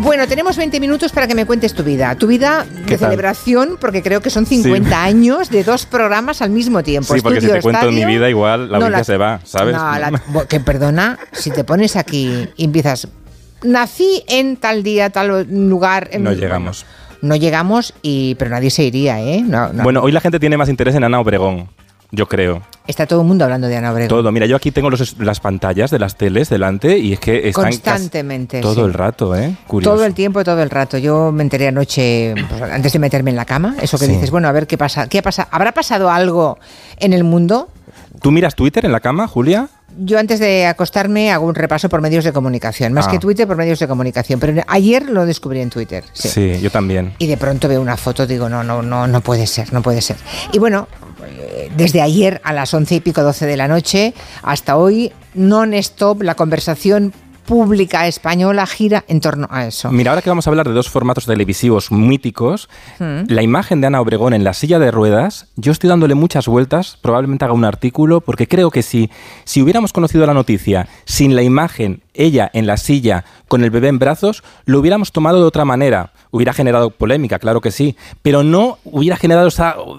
Bueno, tenemos 20 minutos para que me cuentes tu vida. Tu vida de celebración, porque creo que son 50 años de dos programas al mismo tiempo. Sí, porque si te cuento mi vida igual la vida se va, ¿sabes? No, que perdona, si te pones aquí y empiezas, nací en tal día, tal lugar. no llegamos. No llegamos, y, pero nadie se iría, ¿eh? Bueno, hoy la gente tiene más interés en Ana Obregón yo creo. Está todo el mundo hablando de Ana Obregón. Todo. Mira, yo aquí tengo las pantallas de las teles delante y es que están constantemente todo el rato, ¿eh? Curioso. Todo el tiempo, todo el rato. Yo me enteré anoche pues, antes de meterme en la cama, eso que dices, bueno, a ver qué pasa, qué pasa, ¿habrá pasado algo en el mundo? ¿Tú miras Twitter en la cama, Julia? Yo antes de acostarme hago un repaso por medios de comunicación, más que ah. Twitter por medios de comunicación, pero ayer lo descubrí en Twitter. Sí. sí. yo también. Y de pronto veo una foto, digo, no, no, no, no puede ser, no puede ser. Y bueno, desde ayer a las once y pico, doce de la noche, hasta hoy, non-stop la conversación pública española gira en torno a eso. Mira, ahora que vamos a hablar de dos formatos televisivos míticos, mm. la imagen de Ana Obregón en la silla de ruedas, yo estoy dándole muchas vueltas, probablemente haga un artículo, porque creo que si, si hubiéramos conocido la noticia sin la imagen, ella en la silla con el bebé en brazos, lo hubiéramos tomado de otra manera hubiera generado polémica, claro que sí, pero no hubiera generado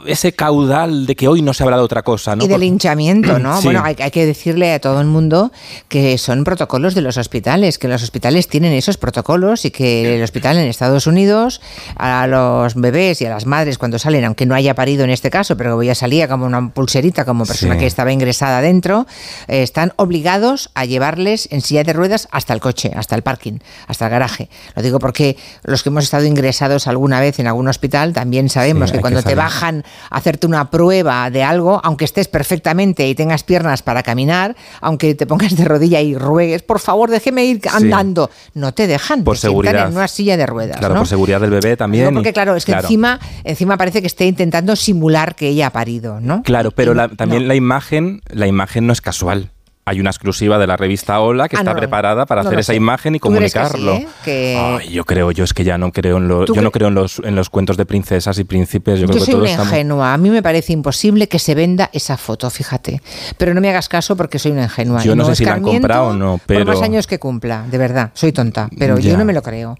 ese caudal de que hoy no se habla de otra cosa. ¿no? Y del hinchamiento, ¿no? Bueno, hay, que decirle a todo el mundo que son protocolos de los hospitales, que los hospitales tienen esos protocolos y que el hospital en Estados Unidos a los bebés y a las madres cuando salen, aunque no haya parido en este caso, pero ya salía como una pulserita como persona que estaba ingresada dentro, eh, están obligados a llevarles en silla de ruedas hasta el coche, hasta el parking, hasta el garaje. Lo digo porque los que hemos estado ingresados alguna vez en algún hospital, también sabemos que cuando te bajan a hacerte una prueba de algo, aunque estés perfectamente y tengas piernas para caminar, aunque te pongas de rodilla y ruegues, por favor, déjeme ir andando, no te dejan. Por seguridad. en una silla de ruedas. Claro, por seguridad del bebé también. porque claro, es que encima, encima parece que esté intentando simular que ella ha parido, ¿no? Claro, pero también la imagen, la imagen no es casual hay una exclusiva de la revista Hola que ah, está preparada para hacer esa imagen y comunicarlo. Eh? yo creo, yo es que ya no creo en los, yo no creo en los, en los cuentos de princesas y príncipes. Yo, soy una ingenua. A mí me parece imposible que se venda esa foto, fíjate. Pero no me hagas caso porque soy una ingenua. Yo no, sé si la han comprado o no, pero por más años que cumpla, de verdad, soy tonta, pero yo no me lo creo.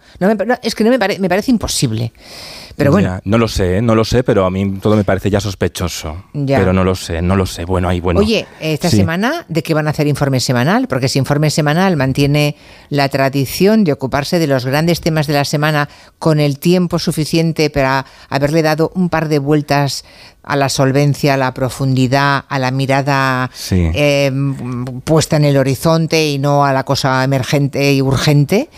es que no me, me parece imposible. Pero bueno. no lo sé, no lo sé, pero a mí todo me parece ya sospechoso. Pero no lo sé, no lo sé. Bueno, ahí bueno. Oye, esta semana, ¿de qué van a hacer informe semanal? Porque ese informe semanal mantiene la tradición de ocuparse de los grandes temas de la semana con el tiempo suficiente para haberle dado un par de vueltas a la solvencia, a la profundidad, a la mirada eh, puesta en el horizonte y no a la cosa emergente y urgente.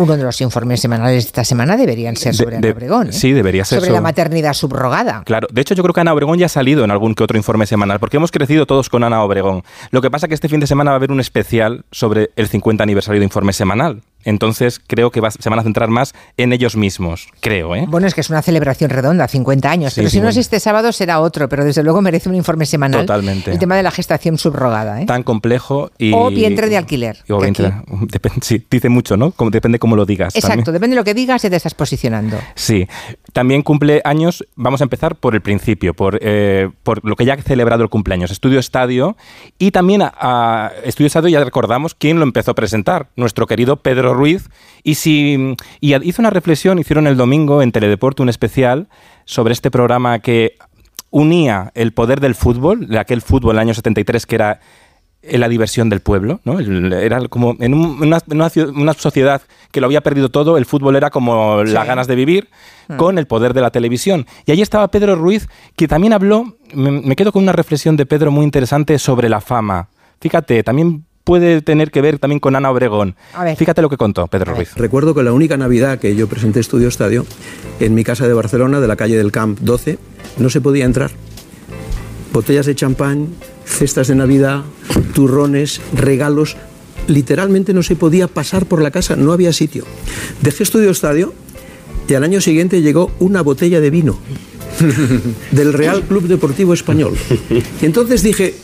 Uno de los informes semanales de esta semana deberían ser sobre Ana Obregón. ¿eh? Sí, debería ser. Sobre la maternidad subrogada. Claro, de hecho yo creo que Ana Obregón ya ha salido en algún que otro informe semanal, porque hemos crecido todos con Ana Obregón. Lo que pasa es que este fin de semana va a haber un especial sobre el 50 aniversario de informe semanal. Entonces creo que se van a centrar más en ellos mismos, creo. ¿eh? Bueno, es que es una celebración redonda, 50 años. pero si no es este sábado será otro, pero desde luego merece un informe semanal. Totalmente. El tema de la gestación subrogada. ¿eh? Tan complejo y... O vientre de alquiler. sí, dice mucho, ¿no? Como, depende cómo lo digas. Exacto, depende de lo que digas y te estás posicionando. Sí. También cumple años, vamos a empezar por el principio, por, eh, por lo que ya ha celebrado el cumpleaños, Estudio Estadio. Y también a Estudio Estadio ya recordamos quién lo empezó a presentar, nuestro querido Pedro Ruiz, y, si, hizo una reflexión, hicieron el domingo en Teledeporte un especial sobre este programa que unía el poder del fútbol, de aquel fútbol del año 73 que era la diversión del pueblo, ¿no? Era como en, una, sociedad que lo había perdido todo, el fútbol era como las ganas de vivir hmm. con el poder de la televisión. Y ahí estaba Pedro Ruiz, que también habló, me quedo con una reflexión de Pedro muy interesante sobre la fama. Fíjate, también puede tener que ver también con Ana Obregón. Fíjate lo que contó Pedro Ruiz. Recuerdo que la única Navidad que yo presenté Estudio Estadio, en mi casa de Barcelona, de la calle del Camp 12, no se podía entrar. Botellas de champán, cestas de Navidad, turrones, regalos. Literalmente no se podía pasar por la casa, no había sitio. Dejé Estudio Estadio y al año siguiente llegó una botella de vino del Real Club Deportivo Español. Y entonces dije,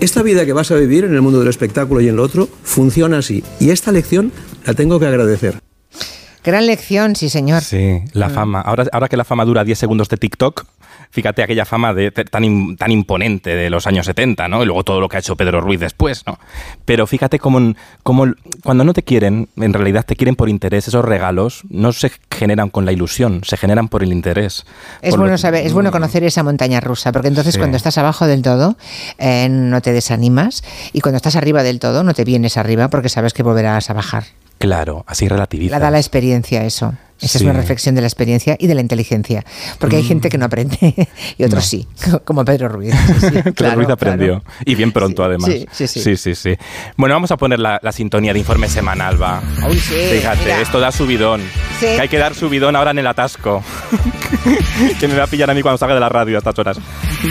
esta vida que vas a vivir en el mundo del espectáculo y en lo otro funciona así. Y esta lección la tengo que agradecer. Gran lección, sí, señor. Sí, la mm. fama. Ahora, ahora que la fama dura 10 segundos de TikTok, fíjate aquella fama de, tan, tan imponente de los años 70, ¿no? Y luego todo lo que ha hecho Pedro Ruiz después, ¿no? Pero fíjate cómo, cómo cuando no te quieren, en realidad te quieren por interés, esos regalos no se generan con la ilusión, se generan por el interés. Es, bueno, saber, es bueno conocer esa montaña rusa, porque entonces cuando estás abajo del todo eh, no te desanimas y cuando estás arriba del todo no te vienes arriba porque sabes que volverás a bajar. Claro, así relativiza. La da la experiencia eso. Esa es una reflexión de la experiencia y de la inteligencia. Porque hay gente que no aprende y otros sí, como Pedro Ruiz. Pedro Ruiz aprendió. Y bien pronto, además. Sí sí, sí Bueno, vamos a poner la, sintonía de informe semanal, va. Fíjate, esto da subidón. Que hay que dar subidón ahora en el atasco. que me va a pillar a mí cuando salga de la radio a estas horas.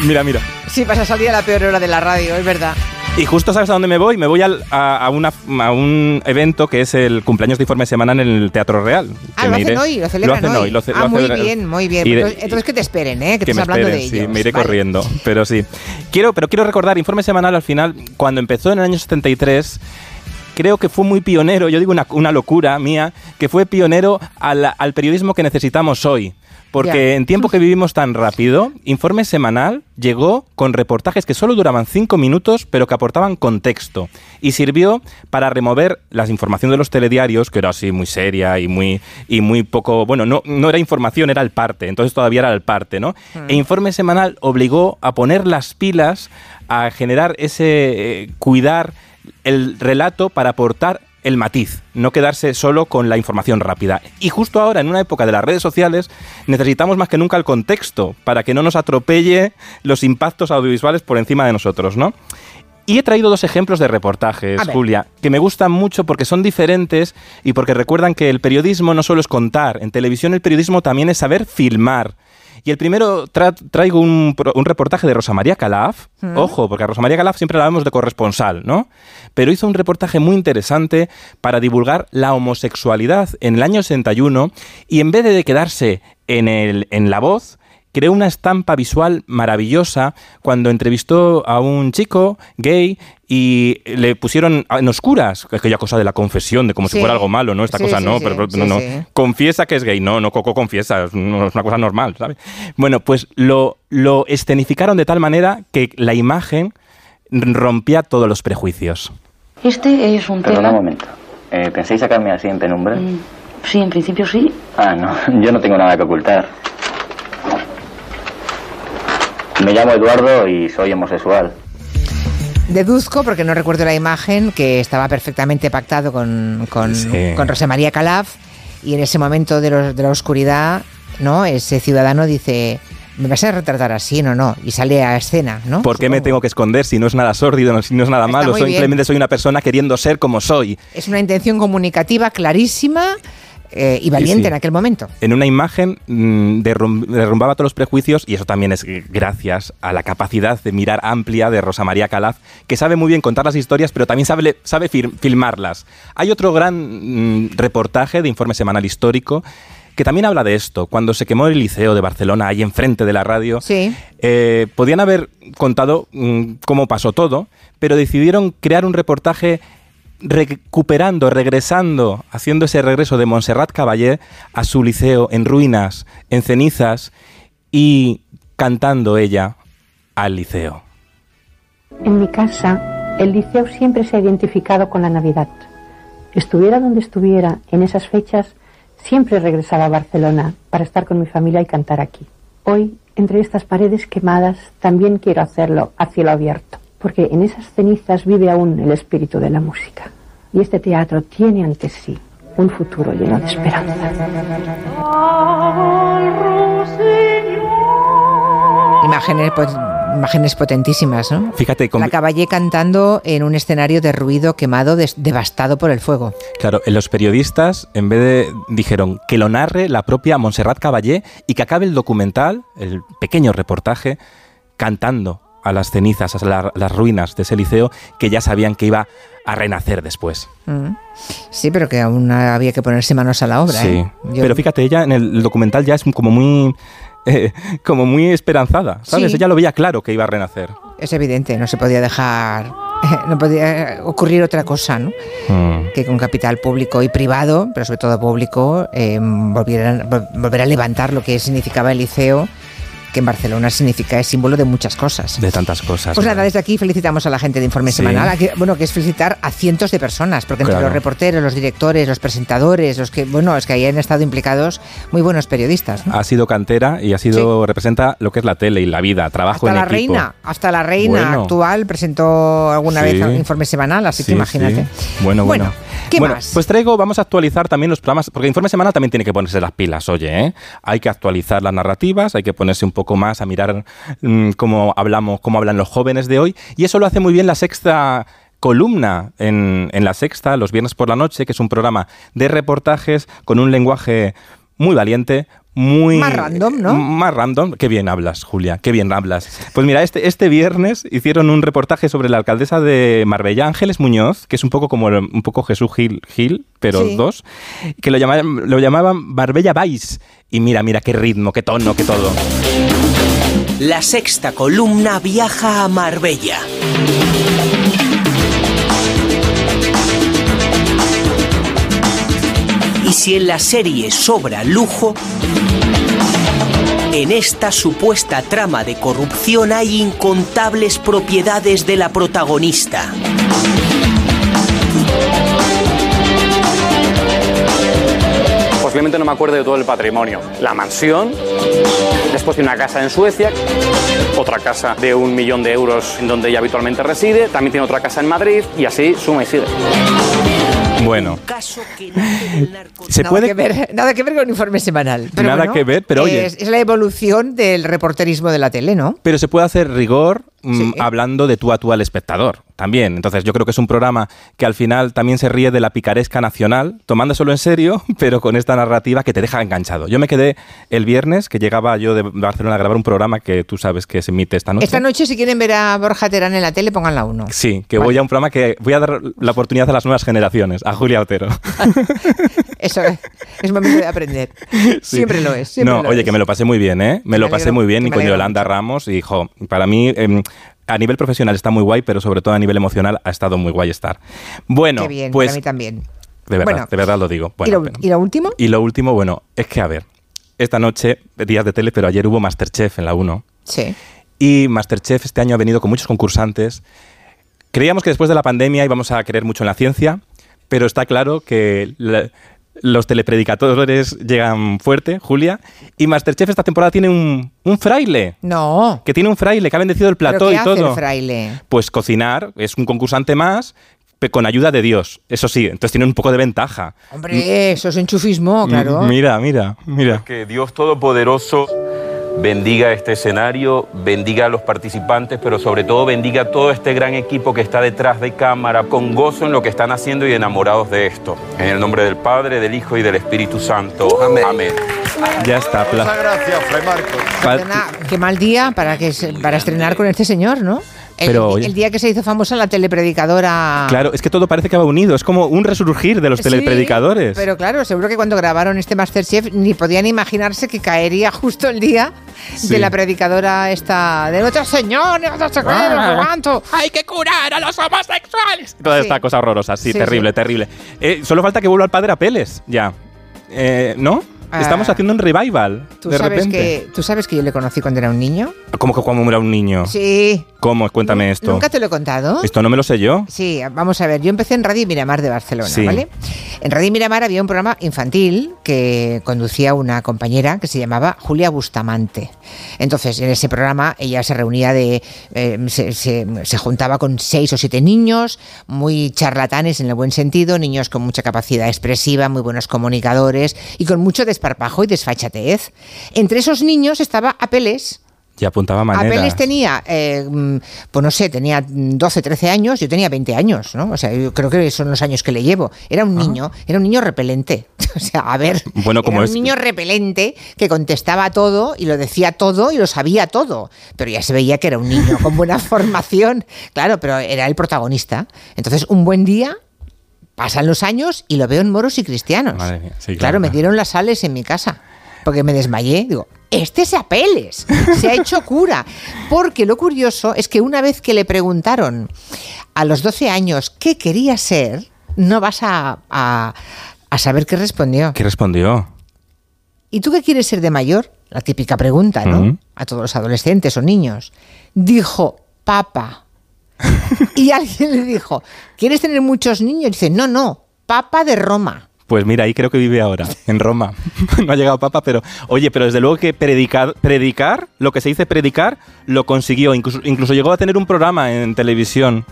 Mira, mira. Sí, vas a salir a la peor hora de la radio, es verdad. Y justo sabes a dónde me voy. Me voy a, a, un evento que es el cumpleaños de informe semana en el Teatro Real. Ah, lo hacen hoy, lo celebran lo hoy. ah, muy bien, muy bien. entonces, que te esperen, ¿eh? Que, estás hablando de ellos. Sí, me iré corriendo, pero sí. Quiero, pero quiero recordar, informe semanal al final, cuando empezó en el año 73 creo que fue muy pionero, yo digo una, una locura mía, que fue pionero al, al periodismo que necesitamos hoy. Porque en tiempo que vivimos tan rápido, Informe Semanal llegó con reportajes que solo duraban cinco minutos, pero que aportaban contexto. Y sirvió para remover la información de los telediarios, que era así muy seria y muy, y muy poco. Bueno, no, no era información, era el parte. Entonces todavía era el parte, ¿no? Mm. E Informe Semanal obligó a poner las pilas, a generar ese. Eh, cuidar el relato para aportar el matiz, no quedarse solo con la información rápida. Y justo ahora, en una época de las redes sociales, necesitamos más que nunca el contexto para que no nos atropelle los impactos audiovisuales por encima de nosotros, ¿no? Y he traído dos ejemplos de reportajes, Julia, que me gustan mucho porque son diferentes y porque recuerdan que el periodismo no solo es contar, en televisión el periodismo también es saber filmar. Y el primero traigo un, reportaje de Rosa María Calaf. Mm. Ojo, porque a Rosa María Calaf siempre la vemos de corresponsal, ¿no? Pero hizo un reportaje muy interesante para divulgar la homosexualidad en el año 61 y en vez de quedarse en, el, en la voz, creó una estampa visual maravillosa cuando entrevistó a un chico gay y le pusieron en oscuras aquella cosa de la confesión, de como si fuera algo malo, ¿no? Esta cosa no, pero no, no. Confiesa que es gay, no, no, Coco confiesa, es una cosa normal, ¿sabes? Bueno, pues lo, lo escenificaron de tal manera que la imagen rompía todos los prejuicios. Este es un Perdona un momento. Eh, ¿Pensáis sacarme así en penumbra? Mm, sí, en principio sí. Ah, no, yo no tengo nada que ocultar. Me llamo Eduardo y soy homosexual. Deduzco, porque no recuerdo la imagen, que estaba perfectamente pactado con, con, Rosa María Calaf y en ese momento de, la oscuridad, ¿no? Ese ciudadano dice, ¿me vas a retratar así? No, no. Y sale a escena, ¿no? ¿Por qué me tengo que esconder si no es nada sórdido, si no es nada malo? simplemente soy una persona queriendo ser como soy. Es una intención comunicativa clarísima eh, y valiente en aquel momento. En una imagen mm, derrumbaba todos los prejuicios y eso también es gracias a la capacidad de mirar amplia de Rosa María Calaf, que sabe muy bien contar las historias, pero también sabe, sabe filmarlas. Hay otro gran mm, reportaje de informe semanal histórico que también habla de esto. Cuando se quemó el liceo de Barcelona, ahí enfrente de la radio, eh, podían haber contado mm, cómo pasó todo, pero decidieron crear un reportaje recuperando, regresando, haciendo ese regreso de Montserrat Caballé a su liceo en ruinas, en cenizas y cantando ella al liceo. En mi casa, el liceo siempre se ha identificado con la Navidad. Estuviera donde estuviera en esas fechas, siempre regresaba a Barcelona para estar con mi familia y cantar aquí. Hoy, entre estas paredes quemadas, también quiero hacerlo a cielo abierto porque en esas cenizas vive aún el espíritu de la música. Y este teatro tiene ante sí un futuro lleno de esperanza. Imágenes, pues, imágenes potentísimas, ¿no? Fíjate, la caballé cantando en un escenario de ruido quemado, devastado por el fuego. Claro, los periodistas, en vez de dijeron que lo narre la propia Montserrat Caballé y que acabe el documental, el pequeño reportaje, cantando a las cenizas, a las ruinas de ese liceo, que ya sabían que iba a renacer después. Mm. Sí, pero que aún había que ponerse manos a la obra. Sí, ¿eh? pero fíjate, ella en el documental ya es como muy... Eh, como muy esperanzada, ¿sabes? Ella lo veía claro que iba a renacer. Es evidente, no se podía dejar no podía ocurrir otra cosa, ¿no? Mm. Que con capital público y privado, pero sobre todo público, eh, volviera, volver a levantar lo que significaba el liceo que en Barcelona significa, es símbolo de muchas cosas. De tantas cosas. Pues nada, desde aquí felicitamos a la gente de Informe Semanal. bueno, que es felicitar a cientos de personas, porque entre los reporteros, los directores, los presentadores, los que, bueno, es que ahí han estado implicados muy buenos periodistas. Ha sido cantera y ha sido, representa lo que es la tele y la vida, trabajo hasta en la reina, hasta la reina actual presentó alguna vez un Informe Semanal, así que imagínate. Bueno, bueno. ¿Qué más? Pues traigo, vamos a actualizar también los programas, porque Informe Semanal también tiene que ponerse las pilas, oye, ¿eh? Hay que actualizar las narrativas, hay que ponerse un poco más a mirar mm, cómo hablamos, cómo hablan los jóvenes de hoy, y eso lo hace muy bien la sexta columna en, en, La Sexta, los viernes por la noche, que es un programa de reportajes con un lenguaje muy valiente, muy... Más random, ¿no? Más random. Qué bien hablas, Julia, qué bien hablas. Pues mira, este, este viernes hicieron un reportaje sobre la alcaldesa de Marbella, Ángeles Muñoz, que es un poco como un poco Jesús Gil, Gil pero dos, que lo llamaban, lo llamaban Marbella Vice. Y mira, mira qué ritmo, qué tono, qué todo. La sexta columna viaja a Marbella. Y si en la serie sobra lujo, en esta supuesta trama de corrupción hay incontables propiedades de la protagonista. Posiblemente no me acuerdo de todo el patrimonio. La mansión, después de una casa en Suecia, otra casa de un millón de euros en donde ella habitualmente reside, también tiene otra casa en Madrid y así suma y sigue. Bueno, se nada puede que ver, nada que ver con un informe semanal. nada que ver, pero oye, es, la evolución del reporterismo de la tele, ¿no? Pero se puede hacer rigor mm, hablando de tú a tú al espectador también. Entonces yo creo que es un programa que al final también se ríe de la picaresca nacional, tomándoselo en serio, pero con esta narrativa que te deja enganchado. Yo me quedé el viernes, que llegaba yo de Barcelona a grabar un programa que tú sabes que se emite esta noche. Esta noche, si quieren ver a Borja Terán en la tele, pónganla uno. Sí, que voy a un programa que voy a dar la oportunidad a las nuevas generaciones, a Julia Otero. Eso es, es momento de aprender. Siempre lo es. no, oye, que me lo pasé muy bien, ¿eh? Me, lo pasé muy bien y con Yolanda Ramos y, hijo, para mí... Em, a nivel profesional está muy guay, pero sobre todo a nivel emocional ha estado muy guay estar. Bueno, pues... Para mí también. De verdad, de verdad lo digo. ¿Y, lo, último? Y lo último, bueno, es que a ver, esta noche, días de tele, pero ayer hubo Masterchef en la 1. Sí. Y Masterchef este año ha venido con muchos concursantes. Creíamos que después de la pandemia íbamos a creer mucho en la ciencia, pero está claro que los telepredicadores llegan fuerte, Julia, y Masterchef esta temporada tiene un, fraile. No. Que tiene un fraile, que ha bendecido el plató y todo. Hace el fraile? Pues cocinar, es un concursante más, con ayuda de Dios. Eso sí, entonces tiene un poco de ventaja. Hombre, eso es enchufismo, claro. Mira, mira, mira. Que Dios Todopoderoso bendiga este escenario, bendiga a los participantes, pero sobre todo bendiga a todo este gran equipo que está detrás de cámara, con gozo en lo que están haciendo y enamorados de esto. En el nombre del Padre, del Hijo y del Espíritu Santo. Amén. Ya está. Muchas gracias, Fray Marcos. Qué mal día para, que, para estrenar con este señor, ¿no? El, día que se hizo famosa la telepredicadora. Claro, es que todo parece que va unido. Es como un resurgir de los telepredicadores. Pero claro, seguro que cuando grabaron este Masterchef ni podían imaginarse que caería justo el día de la predicadora esta de nuestro Señor, ah, hay que curar a los homosexuales. Toda esta cosa horrorosa, sí, terrible, terrible. Eh, solo falta que vuelva el padre Apeles, ya. Eh, ¿No? Estamos ah. haciendo un revival. ¿tú de sabes Que, ¿Tú sabes que yo le conocí cuando era un niño? ¿Cómo que cuando era un niño? Sí. ¿Cómo? Cuéntame esto. ¿Nunca te lo he contado? Esto no me lo sé yo. Sí, vamos a ver. Yo empecé en Radio Miramar de Barcelona, ¿vale? En Radio Miramar había un programa infantil que conducía una compañera que se llamaba Julia Bustamante. Entonces, en ese programa ella se reunía de. Eh, se, se, juntaba con seis o siete niños, muy charlatanes en el buen sentido, niños con mucha capacidad expresiva, muy buenos comunicadores y con mucho desparpajo y desfachatez. Entre esos niños estaba Apeles. Y apuntaba maneras. Apeles tenía, eh, pues no sé, tenía 12, 13 años, yo tenía 20 años, ¿no? O sea, yo creo que son los años que le llevo. Era un niño, era un niño repelente. O sea, a ver, bueno, como era un niño repelente que contestaba todo y lo decía todo y lo sabía todo. Pero ya se veía que era un niño con buena formación. Claro, pero era el protagonista. Entonces, un buen día pasan los años y lo veo en moros y cristianos. claro, me dieron las sales en mi casa porque me desmayé. Digo, este es Apeles, se ha hecho cura. Porque lo curioso es que una vez que le preguntaron a los 12 años qué quería ser, no vas a, a, saber qué respondió. ¿Qué respondió? ¿Y tú qué quieres ser de mayor? la típica pregunta, ¿no? A todos los adolescentes o niños. Dijo, papa. y alguien le dijo, ¿quieres tener muchos niños? dice, no, no, papa de Roma. Pues mira, ahí creo que vive ahora, en Roma. no ha llegado papa, pero oye, pero desde luego que predicar, predicar, lo que se dice predicar, lo consiguió. Incluso, incluso llegó a tener un programa en televisión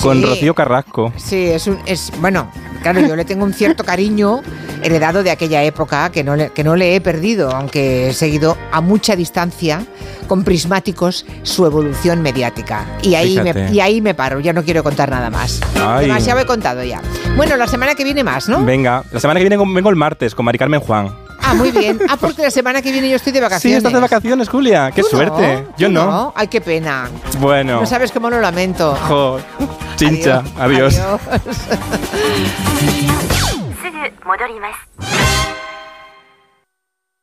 con Rocío Carrasco. Sí, es, un, es bueno, claro, yo le tengo un cierto cariño heredado de aquella época que no, le, que no le he perdido, aunque he seguido a mucha distancia con prismáticos su evolución mediática. Y ahí, me, y ahí me paro, ya no quiero contar nada más. Demasiado he contado ya. Bueno, la semana que viene más, ¿no? Venga, la semana que viene vengo el martes con Mari Carmen Juan. Ah, muy bien. Ah, porque la semana que viene yo estoy de vacaciones. Sí, estás de vacaciones, Julia. Qué suerte. yo no? Ay, qué pena. Bueno. No sabes cómo lo lamento. Jo. Chincha. Adiós. Adiós.